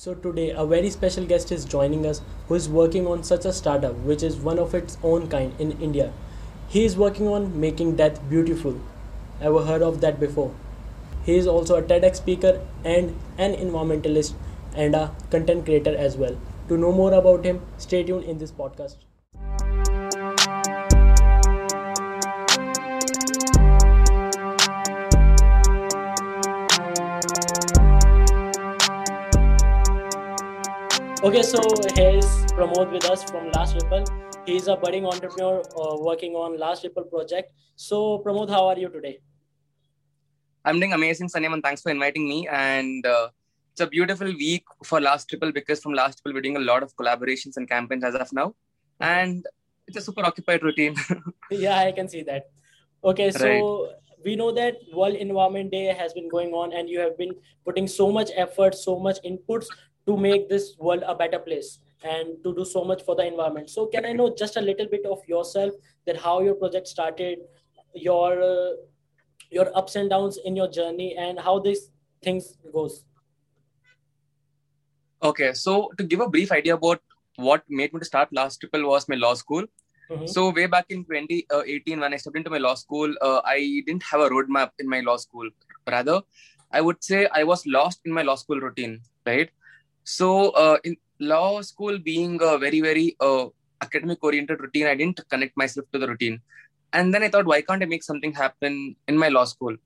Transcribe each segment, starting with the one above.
So today a very special guest is joining us who is working on such a startup which is one of its own kind in India. He is working on making death beautiful. Ever heard of that before? He is also a TEDx speaker and an environmentalist and a content creator as well. To know more about him, stay tuned in this podcast. Okay, so here's Pramodh with us from Last Ripple. He's a budding entrepreneur uh, working on Last Ripple project. So, Pramodh, how are you today? I'm doing amazing, Sanyam, and thanks for inviting me. And uh, it's a beautiful week for Last Ripple because from Last Ripple, we're doing a lot of collaborations and campaigns as of now. And it's a super occupied routine. yeah, I can see that. Okay, so right. we know that World Environment Day has been going on, and you have been putting so much effort, so much inputs to make this world a better place and to do so much for the environment. So can i know just a little bit of yourself that how your project started your uh, your ups and downs in your journey and how these things goes? Okay so to give a brief idea about what made me to start last ripple was my law school. Mm-hmm. so way back in 2018 when i stepped into my law school uh, i didn't have a roadmap in my law school. Rather i would say i was lost in my law school routine right so uh, in law school being a very very uh, academic oriented routine, I didn't connect myself to the routine. And then I thought, why can't I make something happen in my law school?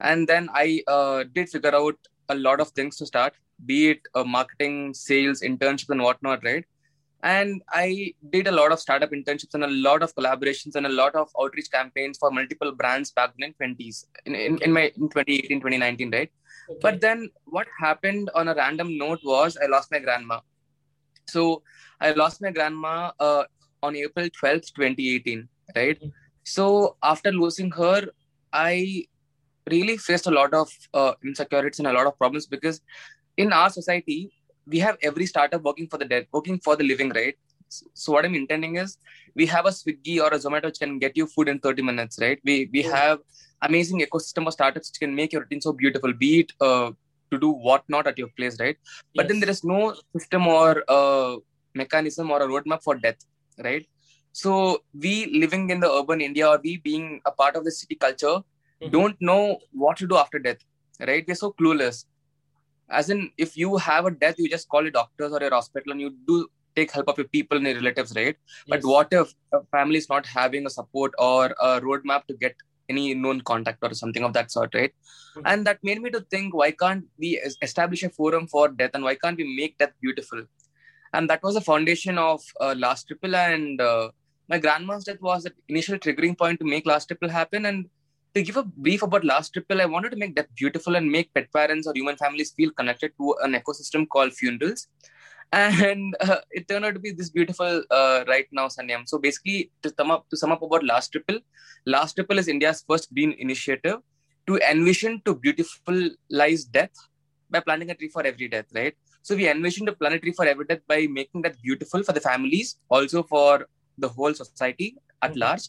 And then I uh, did figure out a lot of things to start, be it uh, marketing, sales, internships, and whatnot, right? And I did a lot of startup internships and a lot of collaborations and a lot of outreach campaigns for multiple brands back in 20s, in, in, in my in 2018, 2019, right? Okay. But then what happened on a random note was I lost my grandma. So I lost my grandma uh, on April 12th, 2018, right? Mm-hmm. So after losing her, I really faced a lot of uh, insecurities and a lot of problems because in our society, we have every startup working for the dead, working for the living, right? So what I'm intending is we have a Swiggy or a Zomato which can get you food in 30 minutes, right? We we have amazing ecosystem of startups which can make your routine so beautiful, be it uh, to do whatnot at your place, right? But then there is no system or uh, mechanism or a roadmap for death, right? So we living in the urban India or we being a part of the city culture mm-hmm. don't know what to do after death, right? We're so clueless. As in, if you have a death, you just call your doctors or your hospital and you do take help of your people and your relatives, right? Yes. But what if a family is not having a support or a roadmap to get any known contact or something of that sort, right? Mm-hmm. And that made me to think, why can't we establish a forum for death and why can't we make death beautiful? And that was the foundation of uh, Last Ripple. And uh, my grandma's death was the initial triggering point to make Last Ripple happen. And to give a brief about Last Ripple, I wanted to make death beautiful and make pet parents or human families feel connected to an ecosystem called funerals. And uh, it turned out to be this beautiful uh, right now sanyam so basically to sum up to sum up about last ripple, last ripple is india's first green initiative to envision to beautifulize death by planting a tree for every death right? So we envision to plant a tree for every death by making that beautiful for the families also for the whole society at mm-hmm. large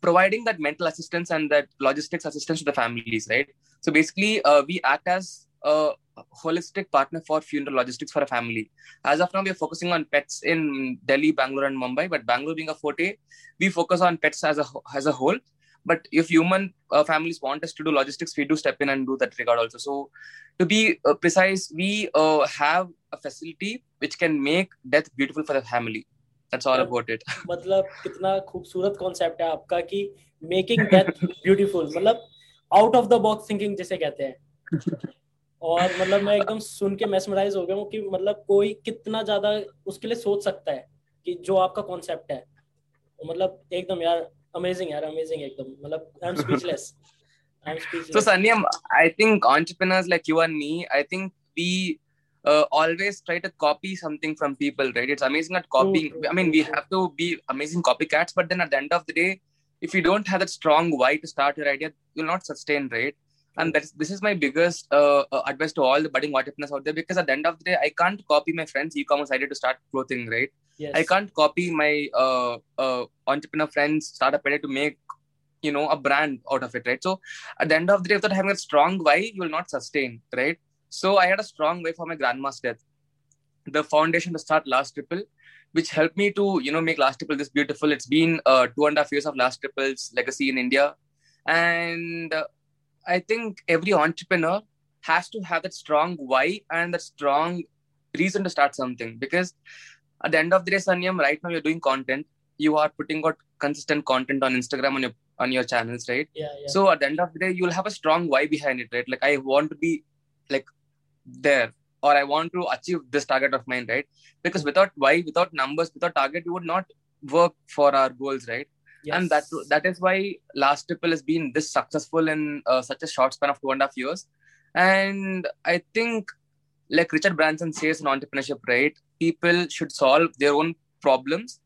providing that mental assistance and that logistics assistance to the families right so basically uh, we act as a holistic partner for funeral logistics for a family. As of now, we are focusing on pets in Delhi, Bangalore, and Mumbai. But Bangalore being a forte, we focus on pets as a as a whole. But if human uh, families want us to do logistics, we do step in and do that regard also. So, to be uh, precise, we uh, have a facility which can make death beautiful for the family. That's all about it. मतलब कितना खूबसूरत concept है आपका कि making death beautiful मतलब out of the box thinking जिसे कहते हैं। और मतलब मैं एकदम सुन के मेसमराइज हो गया हूँ कि मतलब कोई कितना ज़्यादा उसके लिए सोच सकता है कि जो आपका कॉन्सेप्ट है। मतलब एकदम यार अमेजिंग यार अमेजिंग एकदम। मतलब I am speechless So Sanyam, I think entrepreneurs like you and me, I think we uh, always try to copy something from people, right? It's amazing at copying. I mean, we have to be amazing copycats, but then at the end of the day, if you don't have that strong why to start your idea, you'll not sustain, right? and that's this is my biggest uh, uh, advice to all the budding entrepreneurs out there because at the end of the day i can't copy my friends e-commerce idea to start clothing right yes. i can't copy my uh, uh, entrepreneur friends startup idea to make you know a brand out of it right so at the end of the day without having a strong why you will not sustain right So I had a strong way for my grandma's death. The foundation to start Last Ripple, which helped me to you know make Last Ripple this beautiful. It's been uh, two and a half years of Last Ripple's legacy in India, and uh, I think every entrepreneur has to have that strong why and that strong reason to start something because at the end of the day, Sanyam, right now you're doing content. You are putting out consistent content on Instagram on your on your channels, right? Yeah, yeah. So at the end of the day, you'll have a strong why behind it, right? Like I want to be like there or I want to achieve this target of mine, right? Because without why, without numbers, without target, you would not work for our goals, right? Yes. And that that is why Last Ripple has been this successful in uh, such a short span of two and a half years. And I think, like Richard Branson says in entrepreneurship, right? People should solve their own problems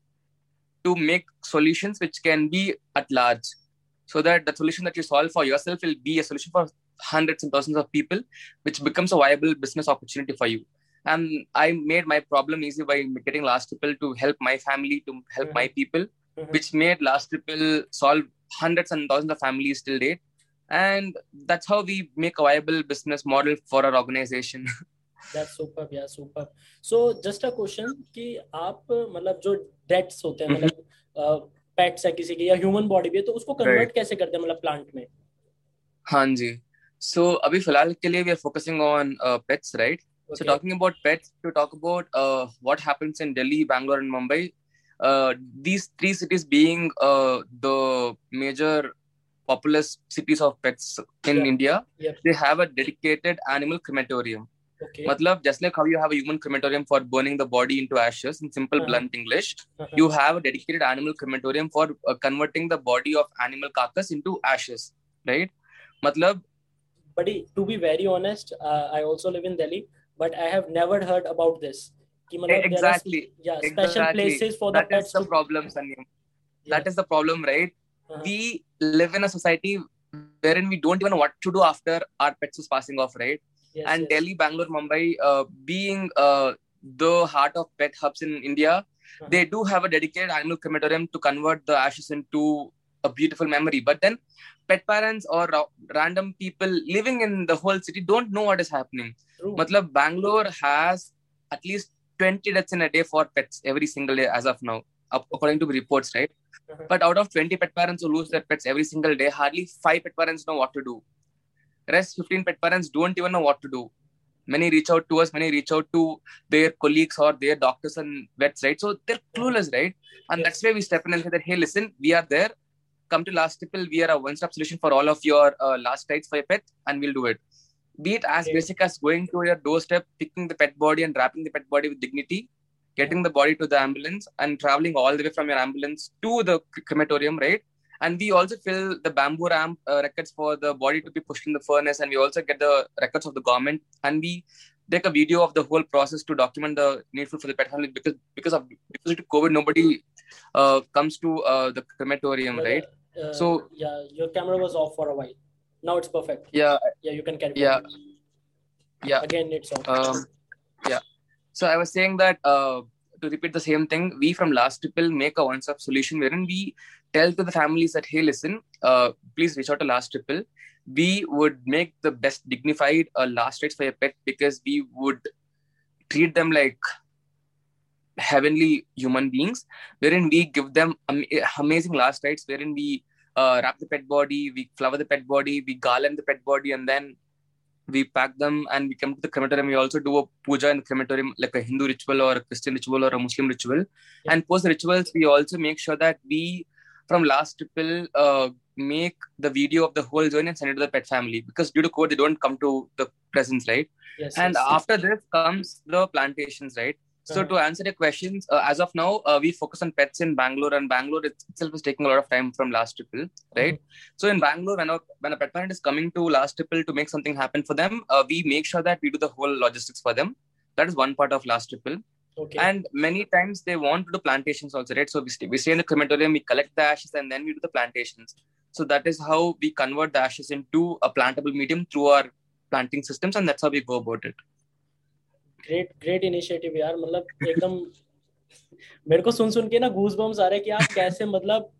to make solutions which can be at large so that the solution that you solve for yourself will be a solution for hundreds and thousands of people, which becomes a viable business opportunity for you. And I made my problem easy by getting Last Ripple to help my family, to help mm-hmm. my people, mm-hmm. which made Last Ripple solve hundreds and thousands of families till date. And that's how we make a viable business model for our organization. that's superb, yeah, superb. So just a question कि आप मतलब जो dates होते हैं mm-hmm. मतलब uh, pets है किसी के या ह्यूमन बॉडी भी है तो उसको कन्वर्ट right. कैसे करते हैं मतलब प्लांट में हाँ जी सो so, अभी फिलहाल के लिए we are focusing on pets right so talking about pets to talk about uh, what happens in delhi bangalore and mumbai uh, these three cities being uh, the major populous cities of pets in yeah. india yep. they have a dedicated animal crematorium Okay. Matlab, just like how you have a human crematorium for burning the body into ashes, in simple, uh-huh. blunt English, uh-huh. you have a dedicated animal crematorium for uh, converting the body of animal carcass into ashes, right? Matlab, buddy, to be very honest, uh, I also live in Delhi, but I have never heard about this. exactly. yeah, special exactly. places for the that pets. That is the problem, Sanyam. Yeah. That is the problem, right? Uh-huh. We live in a society wherein we don't even know what to do after our pets is passing off, right? yes, and yes. Delhi, Bangalore, Mumbai, uh, being uh, the heart of pet hubs in India, uh-huh. they do have a dedicated animal crematorium to convert the ashes into a beautiful memory. But then, pet parents or ra- random people living in the whole city don't know what is happening. True. Matlab, Bangalore has at least 20 deaths in a day for pets every single day as of now, according to reports, right? Uh-huh. But out of 20 pet parents who lose their pets every single day, hardly five pet parents know what to do rest 15 pet parents don't even know what to do many reach out to us many reach out to their colleagues or their doctors and vets right so they're clueless right and yes. that's where we step in and say that hey listen we are there come to last ripple we are a one-stop solution for all of your uh, last rites for your pet and we'll do it. Be it as basic as going to your doorstep picking the pet body and wrapping the pet body with dignity getting the body to the ambulance and traveling all the way from your ambulance to the crematorium right? And we also fill the bamboo ramp uh, records for the body to be pushed in the furnace and we also get the records of the government. And we take a video of the whole process to document the needful for the pet family because because of because of covid nobody uh, comes to uh, the crematorium right uh, so yeah your camera was off for a while. Now it's perfect. Yeah. Yeah you can carry yeah. on. yeah. Again it's off. Um, yeah. So i was saying that uh, to repeat the same thing we from last ripple make a one-stop solution wherein we tell to the families that hey listen uh, please reach out to last ripple. We would make the best dignified uh, last rites for your pet because we would treat them like heavenly human beings wherein we give them am- amazing last rites wherein we uh, wrap the pet body we flower the pet body we garland the pet body and then we pack them and we come to the crematorium. We also do a puja in the crematorium, like a Hindu ritual or a Christian ritual or a Muslim ritual. Yeah. And post rituals, we also make sure that we from last ripple uh, make the video of the whole journey and send it to the pet family because due to COVID they don't come to the presence, right? Yes. And yes, after yes. this comes the plantations, right? So to answer the questions, uh, as of now, uh, we focus on pets in Bangalore, and Bangalore itself is taking a lot of time from last ripple, right? Mm-hmm. So in Bangalore, when a, when a pet parent is coming to last ripple to make something happen for them, uh, we make sure that we do the whole logistics for them. That is one part of last ripple. Okay. And many times they want to do plantations also, right? So we stay, we stay in the crematorium, we collect the ashes, and then we do the plantations. So that is how we convert the ashes into a plantable medium through our planting systems, and that's how we go about it. Great, great initiative, यार मतलब एकदम मेरे को सुन सुन के ना goose bumps आ रहे हैं कि आप कैसे मतलब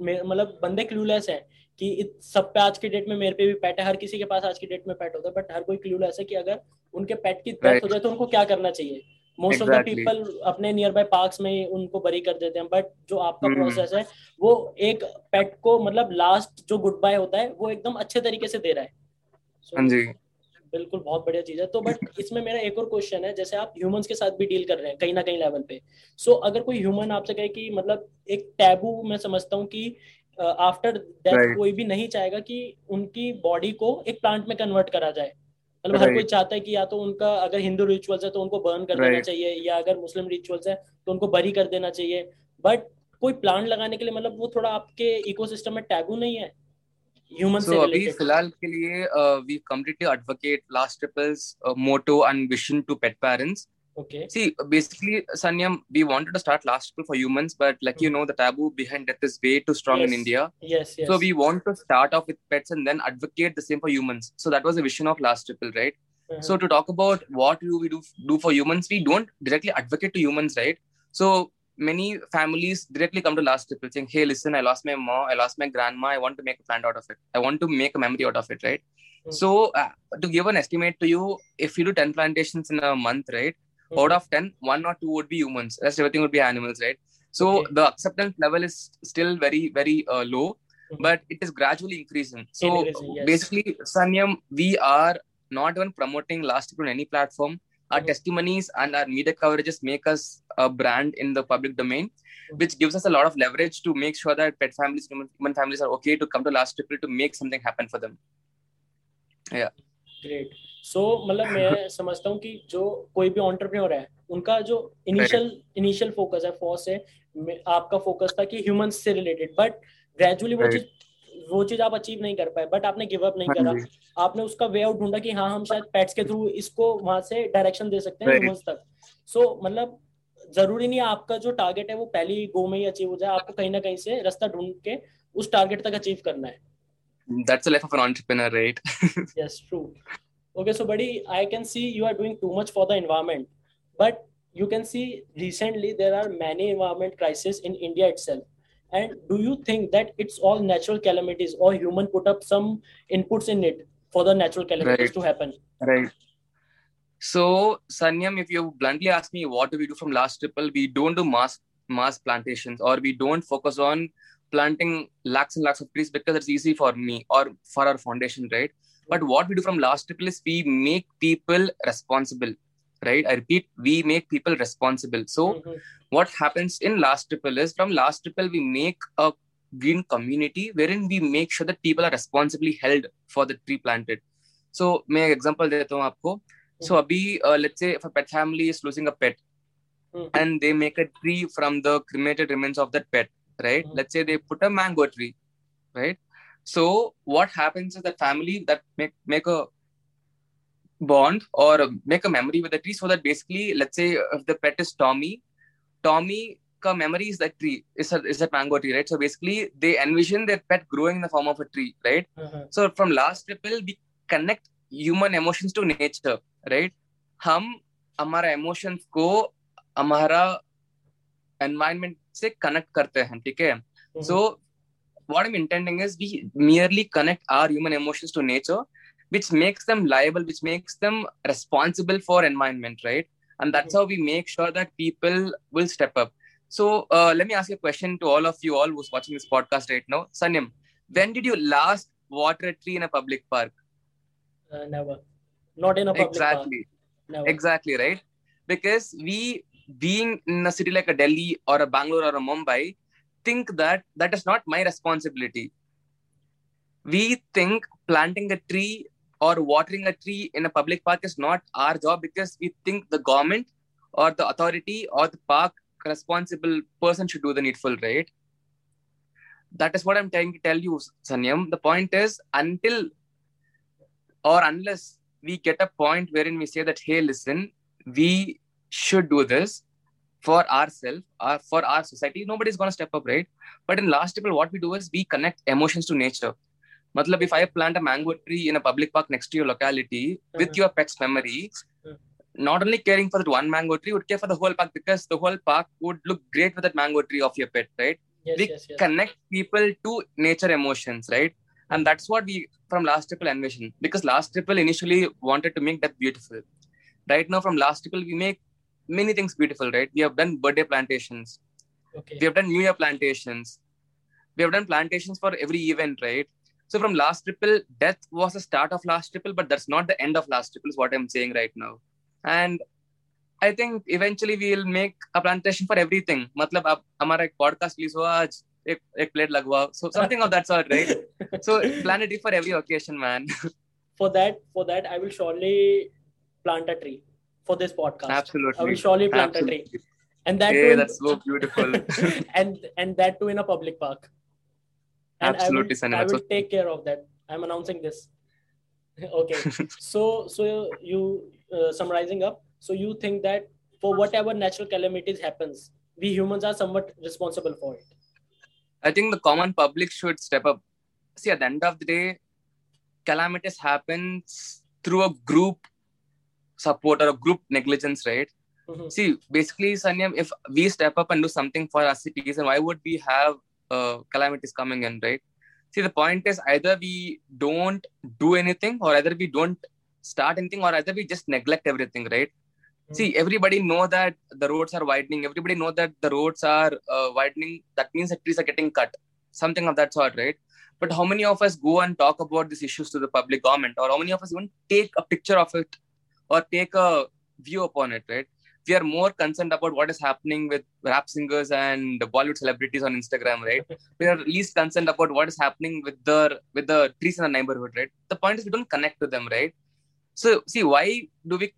मतलब बंदे क्लूलेस हैं कि सब पे आज की डेट में मेरे पे भी पेट है हर किसी के पास आज की डेट में पेट होता है बट हर कोई क्लूलेस है कि अगर उनके पेट की डेथ हो जाए तो उनको क्या करना चाहिए? मोस्ट ऑफ़ द पीपल अपने नियर बाय पार्क में उनको बरी कर देते हैं बट जो आपका hmm. प्रोसेस है वो एक पेट को मतलब लास्ट जो गुड बाय होता है वो एकदम अच्छे तरीके से दे रहा है। So, हाँ जी। बिल्कुल बहुत बढ़िया चीज़ है। तो बट इसमें मेरा एक और क्वेश्चन है जैसे आप ह्यूमंस के साथ भी डील कर रहे हैं कहीं ना कहीं लेवल पे। सो so, अगर कोई ह्यूमन आपसे कहे कि मतलब एक टैबू मैं समझता हूँ कि आफ्टर uh, डेथ कोई भी नहीं चाहेगा कि उनकी बॉडी को एक प्लांट में कन्वर्ट करा जाए। मतलब right. हर कोई चाहता है कि या तो उनका अगर हिंदू रिचुअल्स है तो उनको बर्न कर right. देना चाहिए या अगर मुस्लिम रिचुअल्स है तो उनको बरी कर देना चाहिए। बट कोई प्लांट लगाने के लिए मतलब वो थोड़ा आपके इकोसिस्टम में टैबू नहीं है। ह्यूमन so, अभी फिलहाल के लिए we completely advocate last triples motto and vision to pet parents Okay. See, basically, Sanyam, we wanted to start last ripple for humans, but like mm. you know, the taboo behind death is way too strong yes. in India. Yes, yes. So we want to start off with pets and then advocate the same for humans. So that was the vision of last ripple, right? Mm-hmm. So to talk about what do we do do for humans, we don't directly advocate to humans, right? So many families directly come to last ripple saying, "Hey, listen, I lost my mom, I lost my grandma. I want to make a plant out of it. I want to make a memory out of it, right?" Mm-hmm. So uh, to give an estimate to you, if you do ten plantations in a month, right? mm-hmm. out of 10 one or two would be humans rest everything would be animals right so okay. the acceptance level is still very very uh, low mm-hmm. but it is gradually increasing so increasing, yes. basically sanyam we are not even promoting last on any platform our mm-hmm. testimonies and our media coverages make us a brand in the public domain mm-hmm. which gives us a lot of leverage to make sure that pet families human families are okay to come to last triple to make something happen for them yeah great so so, मतलब मैं समझता हूँ कि जो कोई भी entrepreneur है उनका जो इनिशियल इनिशियल फोकस है फॉर्स है आपका फोकस था कि ह्यूमंस से रिलेटेड बट ग्रेजुअली वो चीज़ वो चीज़ आप अचीव नहीं कर पाए बट आपने गिव अप नहीं हाँ करा आपने उसका वे आउट ढूंढा कि हाँ हम शायद पेट्स के थ्रू इसको वहाँ से डायरेक्शन दे सकते हैं ह्यूमंस तक सो so, मतलब ज़रूरी नहीं आपका जो टारगेट है वो पहली गो में ही अचीव हो जाए आपको कहीं ना कहीं से रास्ता ढूंढ के उस टारगेट तक अचीव करना है That's the life of an entrepreneur, right? yes, true. okay so buddy i can see you are doing too much for the environment but you can see recently there are many environment crises in india itself and do you think that it's all natural calamities or human put up some inputs in it for the natural calamities right. to happen? Right. So sanyam if you bluntly ask me what do we do from last ripple we don't do mass mass plantations or we don't focus on planting lakhs and lakhs of trees because it's easy for me or for our foundation right? But what we do from last ripple is we make people responsible, right? I repeat we make people responsible. So mm-hmm. what happens in last ripple is from last ripple we make a green community wherein we make sure that people are responsibly held for the tree planted. So मैं example देता हूँ आपको so अभी let's say if a pet family is losing a pet, mm-hmm. and they make a tree from the cremated remains of that pet right? Mm-hmm. let's say they put a mango tree right? So what happens is the family that make make a bond or make a memory with the tree so that basically let's say if the pet is Tommy, Tommy ka memory is that tree is a, is that mango tree right so basically they envision their pet growing in the form of a tree right uh-huh. so from last triple we connect human emotions to nature right हम हमारा emotions को हमारा environment से connect करते हैं ठीक है सो what I'm intending is we merely connect our human emotions to nature, which makes them liable, which makes them responsible for environment, right? And that's how we make sure that people will step up. So uh, let me ask you a question to all of you, all who's watching this podcast right now. Sanyam, when did you last water a tree in a public park? Uh, never. Not in a public exactly. park. Never. Exactly, right? Because we, being in a city like a Delhi or a Bangalore or a Mumbai, think that that is not my responsibility. We think planting a tree or watering a tree in a public park is not our job because we think the government or the authority or the park responsible person should do the needful, right? That is what I'm trying to tell you, Sanyam. The point is, until or unless we get a point wherein we say that, hey, listen, we should do this, for ourselves or uh, for our society nobody's going to step up right but in last ripple what we do is we connect emotions to nature Matlab, if I plant a mango tree in a public park next to your locality uh-huh. with your pet's memory, uh-huh. not only caring for that one mango tree, would care for the whole park because the whole park would look great with that mango tree of your pet, right? Yes, we yes, yes. connect people to nature emotions, right? And that's what we from last ripple envision because last ripple initially wanted to make that beautiful. right now from last ripple we make many things beautiful right we have done birthday plantations okay we have done new year plantations we have done plantations for every event right so from last ripple, death was the start of last ripple, but that's not the end of last ripple, is what I'm saying right now. And I think eventually we'll make a plantation for everything. मतलब अब हमारा एक podcast release हुआ आज एक एक plate so something of that sort right so plant a tree for every occasion man for that for that I will surely plant a tree for this podcast absolutely I will surely plant absolutely. a tree and that too. in, that's so beautiful and and that too in a public park and Absolutely, I will, I will take care of that. I'm announcing this. okay. so so you uh, summarizing up. So you think that for whatever natural calamities happens, we humans are somewhat responsible for it. I think the common public should step up. See, at the end of the day, calamities happens through a group support or a group negligence, right? Mhm. See, basically, Sanyam, if we step up and do something for our cities, then why would we have uh, calamities coming in, right? See, the point is either we don't do anything, or either we don't start anything, or either we just neglect everything, right? Mhm. See, everybody know that the roads are widening. Everybody know that the roads are uh, widening. That means that trees are getting cut, something of that sort, right? But how many of us go and talk about these issues to the public government, or how many of us even take a picture of it, or take a view upon it, right? We are more concerned about what is happening with rap singers and Bollywood celebrities on Instagram, right? we are least concerned about what is happening with the with the trees in the neighborhood, right? The point is we don't connect to them, right? So see, why do we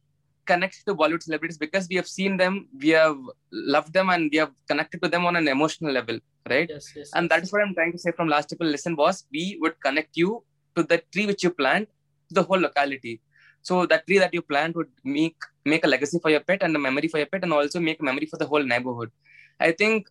connect to Bollywood celebrities? Because we have seen them, we have loved them, and we have connected to them on an emotional level, right? Yes, yes. And yes. that is what I'm trying to say from last ripple. Listen, boss, we would connect you to the tree which you plant, to the whole locality. So that tree that you plant would make make a legacy for your pet and a memory for your pet, and also make a memory for the whole neighborhood. I think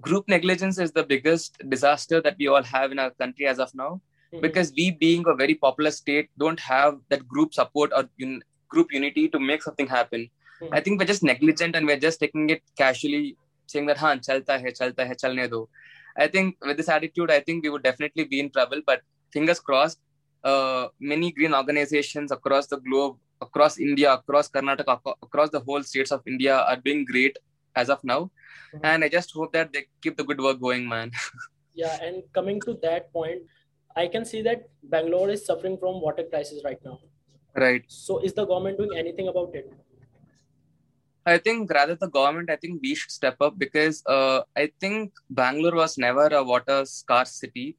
group negligence is the biggest disaster that we all have in our country as of now Mhm. because we being a very popular state don't have that group support or un- group unity to make something happen Mhm. i think we're just negligent and we're just taking it casually saying that haan chalta hai chalta hai chalne do i think with this attitude i think we would definitely be in trouble but fingers crossed uh, many green organizations across the globe across india across karnataka across the whole states of india are doing great as of now Mhm. and i just hope that they keep the good work going man Yeah, and coming to that point, I can see that Bangalore is suffering from water crisis right now. right So is the government doing anything about it? I think rather the government, I think we should step up because uh, I think Bangalore was never a water scarce city.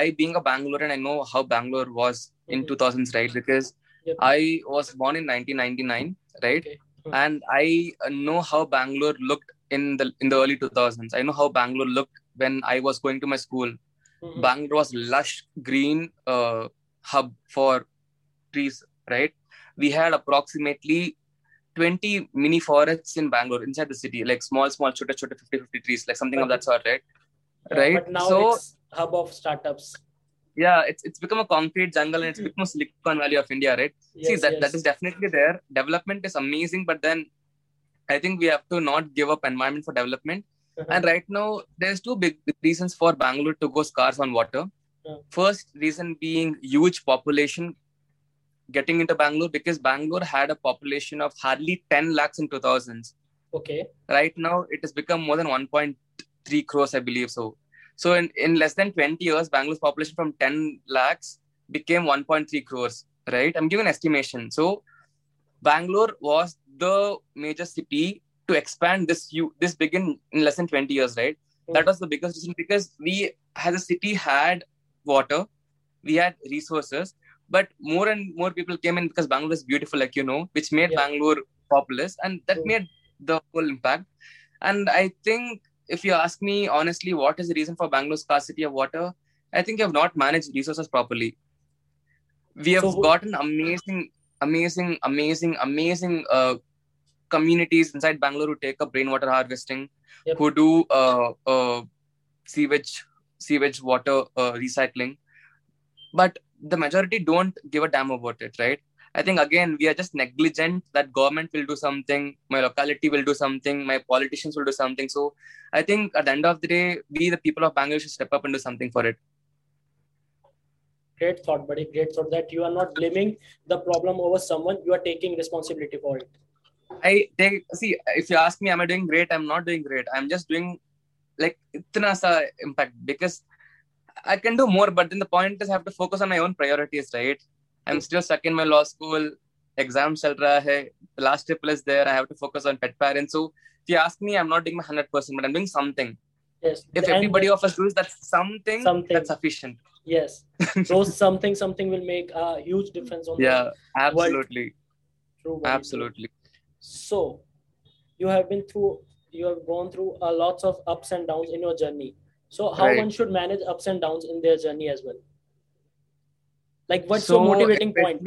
I, being a Bangalorean, I know how Bangalore was in Mhm. 2000s, right? Because Yep. I was born in 1999, right? Okay. Mhm. And I know how Bangalore looked in the in the early 2000s. I know how Bangalore looked when I was going to my school. Mhm. Bangalore was lush green uh, hub for trees, right? We had approximately 20 mini forests in Bangalore inside the city, like small, small, chota, chota, 50, 50 trees, like something of that sort, right? Yeah, right? But now So- it's hub of startups. Yeah, it's it's become a concrete jungle and it's become a Silicon Valley of India, right? See, Yes, that, yes. that is definitely there. Development is amazing, but then I think we have to not give up environment for development. Uh-huh. And right now, there's two big reasons for Bangalore to go scarce on water. Yeah. First reason being huge population getting into Bangalore because Bangalore had a population of hardly 10 lakhs in 2000s. Okay. Right now, it has become more than 1.3 crores, I believe so. So in, in less than 20 years, Bangalore's population from 10 lakhs became 1.3 crores, right? I'm giving an estimation. So Bangalore was the major city to expand this you this big in, less than 20 years, right? Hmm. That was the biggest reason because we as a city had water, we had resources, but more and more people came in because Bangalore is beautiful, like you know, which made Yeah. Bangalore populous, and that True. made the whole impact. And I think if you ask me honestly, what is the reason for Bangalore's scarcity of water? I think you have not managed resources properly. We have So gotten amazing, amazing, amazing, amazing uh, communities inside Bangalore who take up rainwater harvesting, Yep. who do uh, uh, sewage, sewage water uh, recycling, but the majority don't give a damn about it, right? I think again we are just negligent that government will do something, my locality will do something, my politicians will do something. So I think at the end of the day, we the people of Bangalore should step up and do something for it. great thought buddy great thought that you are not blaming the problem over someone you are taking responsibility for it I take see if you ask me, am I doing great? I'm not doing great. I'm just doing like itna sa impact because I can do more, but then the point is I have to focus on my own priorities, right? I'm still stuck in my law school. Exam chal raha hai. The last ripple is there. I have to focus on pet parents. So if you ask me, I'm not doing my hundred percent, but I'm doing something. Yes. If And everybody of us does that something, Something. that's sufficient. yes so something something will make a huge difference on Yeah, absolutely, true absolutely. so you have been through you have gone through a lots of ups and downs in your journey so how Right. one should manage ups and downs in their journey as well like what's your motivating point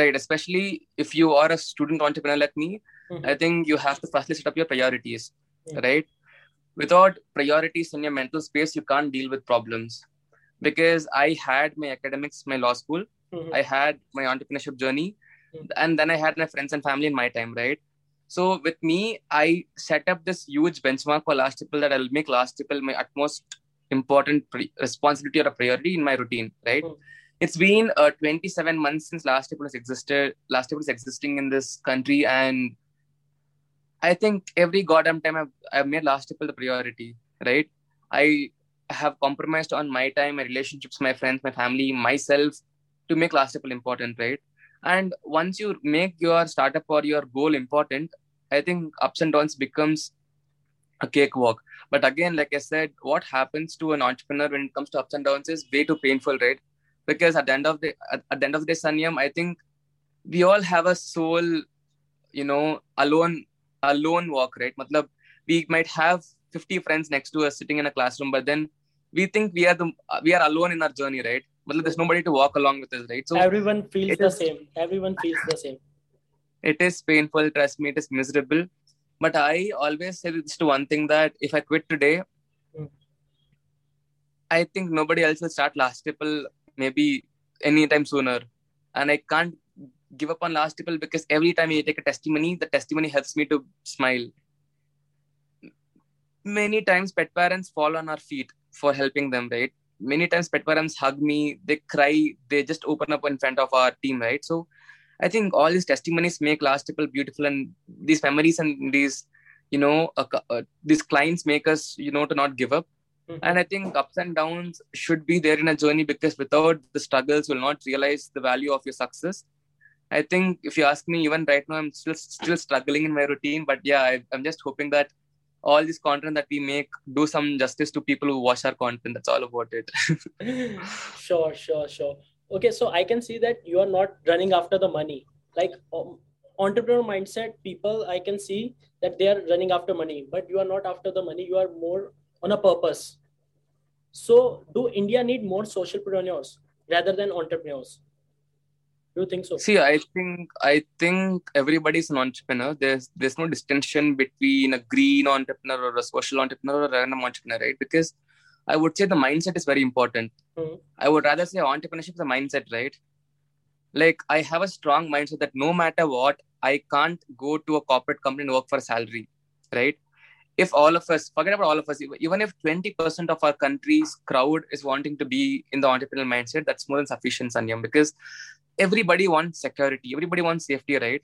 Right, especially if you are a student entrepreneur like me, Mhm. I think you have to firstly set up your priorities, Mhm. right? Without priorities in your mental space, you can't deal with problems. Because I had my academics, my law school, Mhm. I had my entrepreneurship journey, Mhm. and then I had my friends and family in my time, right? So with me, I set up this huge benchmark for last ripple that I'll make last ripple my utmost important pre- responsibility or a priority in my routine, right? Mhm. It's been uh, 27 months since last ripple has existed. Last Ripple is existing in this country, and I think every goddamn time I've, I've made last ripple the priority, right? I have compromised on my time, my relationships, my friends, my family, myself to make last ripple important, right? And once you make your startup or your goal important, I think ups and downs becomes a cakewalk. But again, like I said, what happens to an entrepreneur when it comes to ups and downs is way too painful, right? Because at the end of the at, at the end of the day, Sanyam, I think we all have a soul, you know, alone alone walk, right? Matlab, we might have 50 friends next to us sitting in a classroom, but then we think we are the we are alone in our journey, right? Matlab, there's nobody to walk along with us, right? So everyone feels the is- same everyone feels the same it is painful trust me it is miserable but i always say this to one thing that if i quit today Mm. i think nobody else will start last ripple maybe anytime sooner. And i can't give up on last ripple because every time you take a testimony the testimony helps me to smile. Many times pet parents fall on our feet for helping them right? Many times pet parents hug me they cry they just open up in front of our team right? So I think all these testimonies make last ripple beautiful, and these memories and these, you know, uh, uh, these clients make us, you know, to not give up. Mhm. And I think ups and downs should be there in a journey because without the struggles, you'll not realize the value of your success. I think if you ask me, even right now, I'm still still struggling in my routine. But yeah, I, I'm just hoping that all this content that we make do some justice to people who watch our content. That's all about it. sure sure sure okay so i can see that you are not running after the money like um, entrepreneur mindset people i can see that they are running after money but you are not after the money you are more on a purpose so do india need more socialpreneurs rather than entrepreneurs do you think so See, I think I think everybody's an entrepreneur. There's there's no distinction between a green entrepreneur or a social entrepreneur or a random entrepreneur, right? Because I would say the mindset is very important. Mhm. I would rather say entrepreneurship is a mindset, right? Like I have a strong mindset that no matter what, I can't go to a corporate company and work for a salary, right? If all of us, forget about all of us, even if 20% of our country's crowd is wanting to be in the entrepreneurial mindset, that's more than sufficient, Sanyam, because everybody wants security, everybody wants safety, right?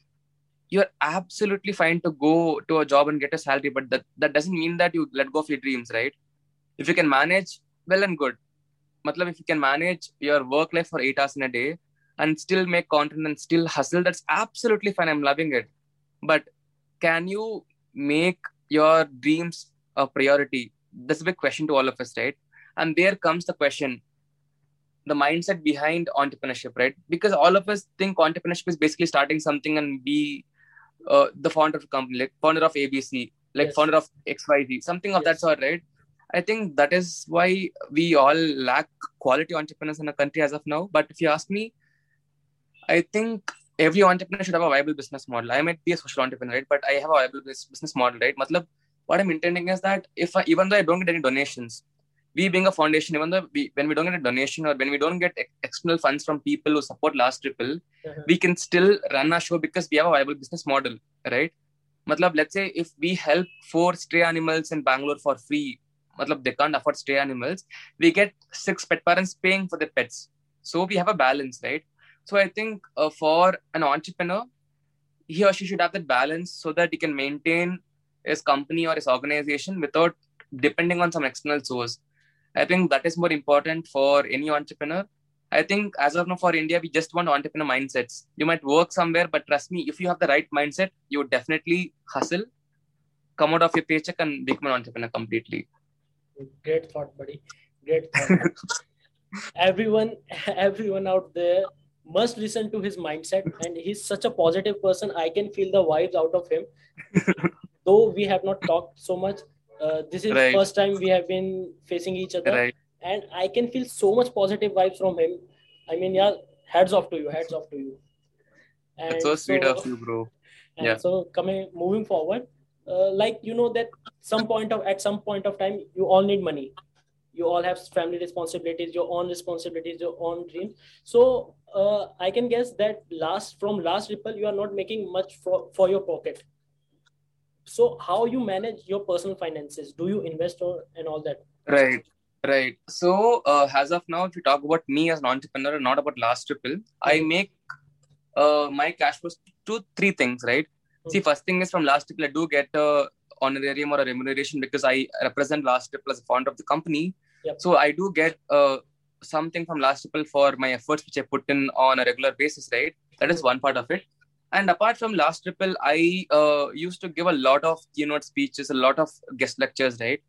You're absolutely fine to go to a job and get a salary, but that, that doesn't mean that you let go of your dreams, right? If you can manage, well and good. Matlab, if you can manage your work life for eight hours in a day and still make content and still hustle, that's absolutely fine. I'm loving it. But can you make your dreams a priority? That's a big question to all of us, right? And there comes the question the mindset behind entrepreneurship, right? Because all of us think entrepreneurship is basically starting something and be uh, the founder of a company, like founder of ABC, like Yes. founder of XYZ, something of that sort, right? I think that is why we all lack quality entrepreneurs in a country as of now. But if you ask me, I think every entrepreneur should have a viable business model. I might be a social entrepreneur, right? But I have a viable business model, right? Matlab, what I'm intending is that if I, even though I don't get any donations, we being a foundation, even though we, when we don't get a donation or when we don't get external funds from people who support Last Ripple, Uh-huh. we can still run our show because we have a viable business model, right? Matlab, let's say if we help four stray animals in Bangalore for free, matlab, they can't afford stray animals, we get six pet parents paying for the pets, so we have a balance right so i think uh, for an entrepreneur he or she should have that balance so that he can maintain his company or his organization without depending on some external source i think that is more important for any entrepreneur I think as of now for India, we just want entrepreneur mindsets. You might work somewhere, but trust me, if you have the right mindset, you would definitely hustle, come out of your paycheck, and become an entrepreneur completely. Great thought, buddy. Great thought. everyone, everyone out there must listen to his mindset, and he's such a positive person. I can feel the vibes out of him. Though we have not talked so much, uh, this is right. first time we have been facing each other. Right and I can feel so much positive vibes from him. I mean, yeah, heads off to you, heads off to you. And so sweet of you, bro. And yeah. so coming, moving forward, uh, like you know that some point of at some point of time you all need money. You all have family responsibilities, your own responsibilities, your own dreams. So uh, I can guess that last from last ripple you are not making much for, for your pocket. So how you manage your personal finances? Do you invest or and all that? Right Right. So, uh, as of now, if you talk about me as an entrepreneur, and not about last ripple, I make uh, my cash flows to three things, right? Mm-hmm. See, first thing is from last ripple, I do get a honorarium or a remuneration because I represent last ripple as a founder of the company. Yep. So I do get uh, something from last ripple for my efforts which I put in on a regular basis, right? That is one part of it. And apart from last ripple, I uh, used to give a lot of keynote speeches, a lot of guest lectures, right?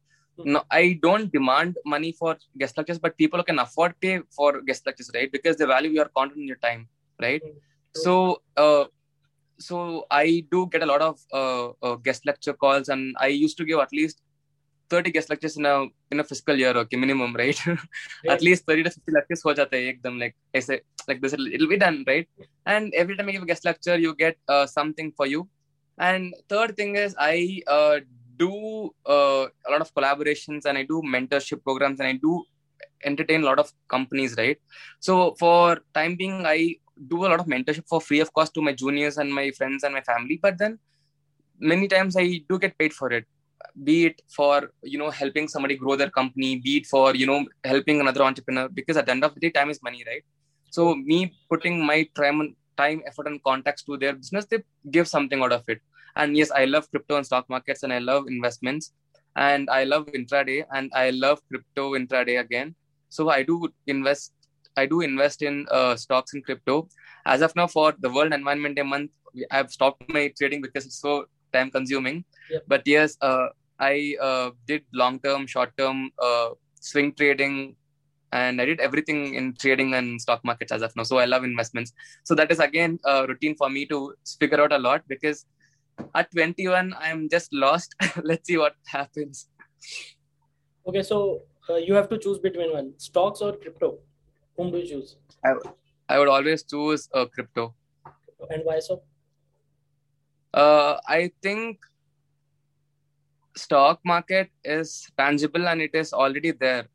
no i don't demand money for guest lectures but people can afford pay for guest lectures right because they value your content and your time right mm-hmm. so uh, so i do get a lot of uh, uh, guest lecture calls and i used to give at least 30 guest lectures in a in a fiscal year okay minimum right yeah. at least 30 to 50 lectures ho jate ekdam like I say like this it'll be done right and every time you give a guest lecture you get uh, something for you and third thing is i uh, do uh, a lot of collaborations and I do mentorship programs and I do entertain a lot of companies, right? So for time being, I do a lot of mentorship for free of cost to my juniors and my friends and my family. But then many times I do get paid for it, be it for you know helping somebody grow their company, be it for you know helping another entrepreneur. Because at the end of the day, time is money, right? So me putting my time, time, effort, and contacts to their business, they give something out of it and yes, I love crypto and stock markets and I love investments and I love intraday and I love crypto intraday again. So I do invest. I do invest in uh, stocks and crypto. As of now, for the World Environment Day month, I've stopped my trading because it's so time consuming. Yep. But yes, uh, I uh, did long term, short term uh, swing trading, and I did everything in trading and stock markets as of now. So I love investments. So that is again a routine for me to figure out a lot because at 21 i'm just lost let's see what happens okay so uh, you have to choose between one stocks or crypto whom do you choose i, I would always choose uh, crypto and why so uh, i think stock market is tangible and it is already there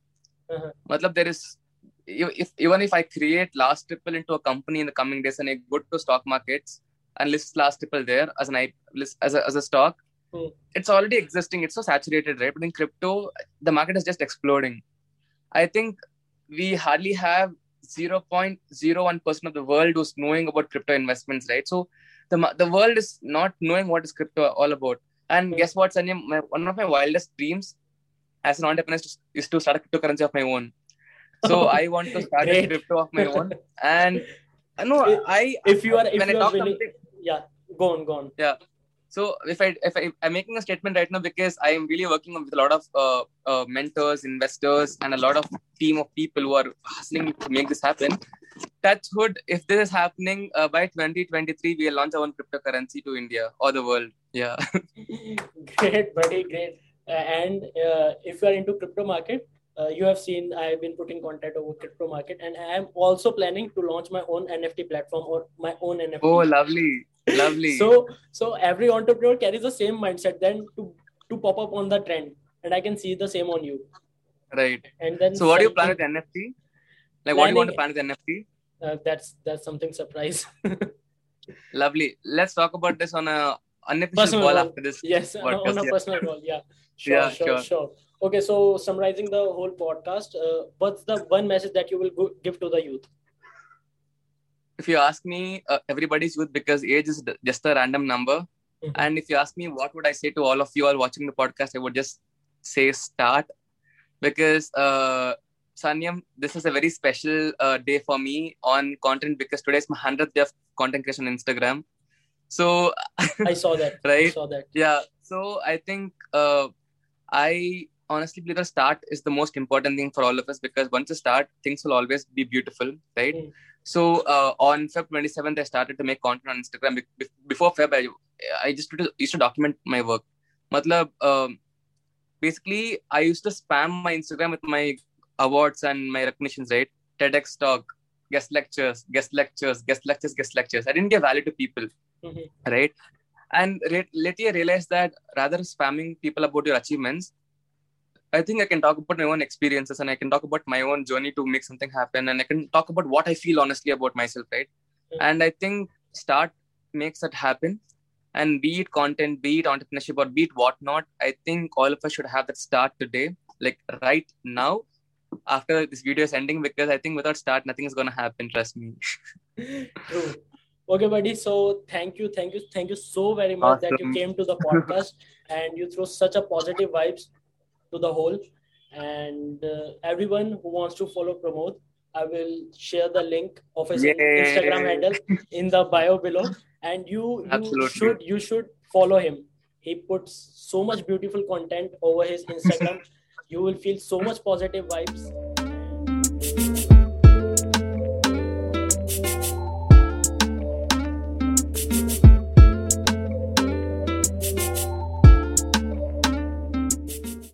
uh-huh. there is if even if i create last ripple into a company in the coming days and i go to stock markets and list last ripple there as an I list as a, as a stock, hmm. it's already existing. It's so saturated, right? But in crypto, the market is just exploding. I think we hardly have 0.01% of the world who's knowing about crypto investments, right? So the the world is not knowing what is crypto all about. And hmm. guess what, Sanjay? My, one of my wildest dreams as an entrepreneur is to, is to start a cryptocurrency of my own. So I want to start a crypto of my own. And no, I if you are if you are willing, yeah go on go on yeah so if i if I, i'm making a statement right now because i am really working with a lot of uh, uh, mentors investors and a lot of team of people who are hustling to make this happen touch wood if this is happening uh, by 2023 we'll launch our own cryptocurrency to india or the world yeah great buddy great and uh, if you are into crypto market uh, you have seen I've been putting content over crypto market, and I am also planning to launch my own NFT platform or my own NFT. Oh, lovely, lovely. so, so every entrepreneur carries the same mindset then to to pop up on the trend, and I can see the same on you. Right. And then. So, what do you plan with NFT? Like, what do you want to plan with NFT? Uh, that's that's something surprise. lovely. Let's talk about this on a unofficial personal call after this. Yes, podcast. on a personal call. Yeah. Sure, yeah, sure, sure. sure. Okay, so summarizing the whole podcast, uh, what's the one message that you will go- give to the youth? if you ask me, uh, everybody's youth because age is just a random number. Mm-hmm. And if you ask me, what would I say to all of you all watching the podcast? I would just say start because uh, Sanyam, this is a very special uh, day for me on content because today is my 100th day of content creation on Instagram. So I saw that. Right? I saw that. Yeah. So I think uh, I honestly believe the start is the most important thing for all of us because once you start, things will always be beautiful, right? Mm. So uh, on Feb 27th, I started to make content on Instagram. Be- before Feb, I, I just used to document my work. Matlab, um, basically, I used to spam my Instagram with my awards and my recognitions, right? TEDx talk, guest lectures, guest lectures, guest lectures, guest lectures. I didn't give value to people, mm-hmm. right? And re- later I realized that rather spamming people about your achievements, I think I can talk about my own experiences and I can talk about my own journey to make something happen and I can talk about what I feel honestly about myself, right? Mm-hmm. And I think start makes that happen. And be it content, be it entrepreneurship, or be it whatnot, I think all of us should have that start today, like right now, after this video is ending, because I think without start, nothing is gonna happen. Trust me. True. Okay, buddy. So thank you, thank you, thank you so very much awesome. that you came to the podcast and you throw such a positive vibes to the whole. And uh, everyone who wants to follow Pramodh, I will share the link of his Yay. Instagram handle in the bio below. And you, you should you should follow him. He puts so much beautiful content over his Instagram. you will feel so much positive vibes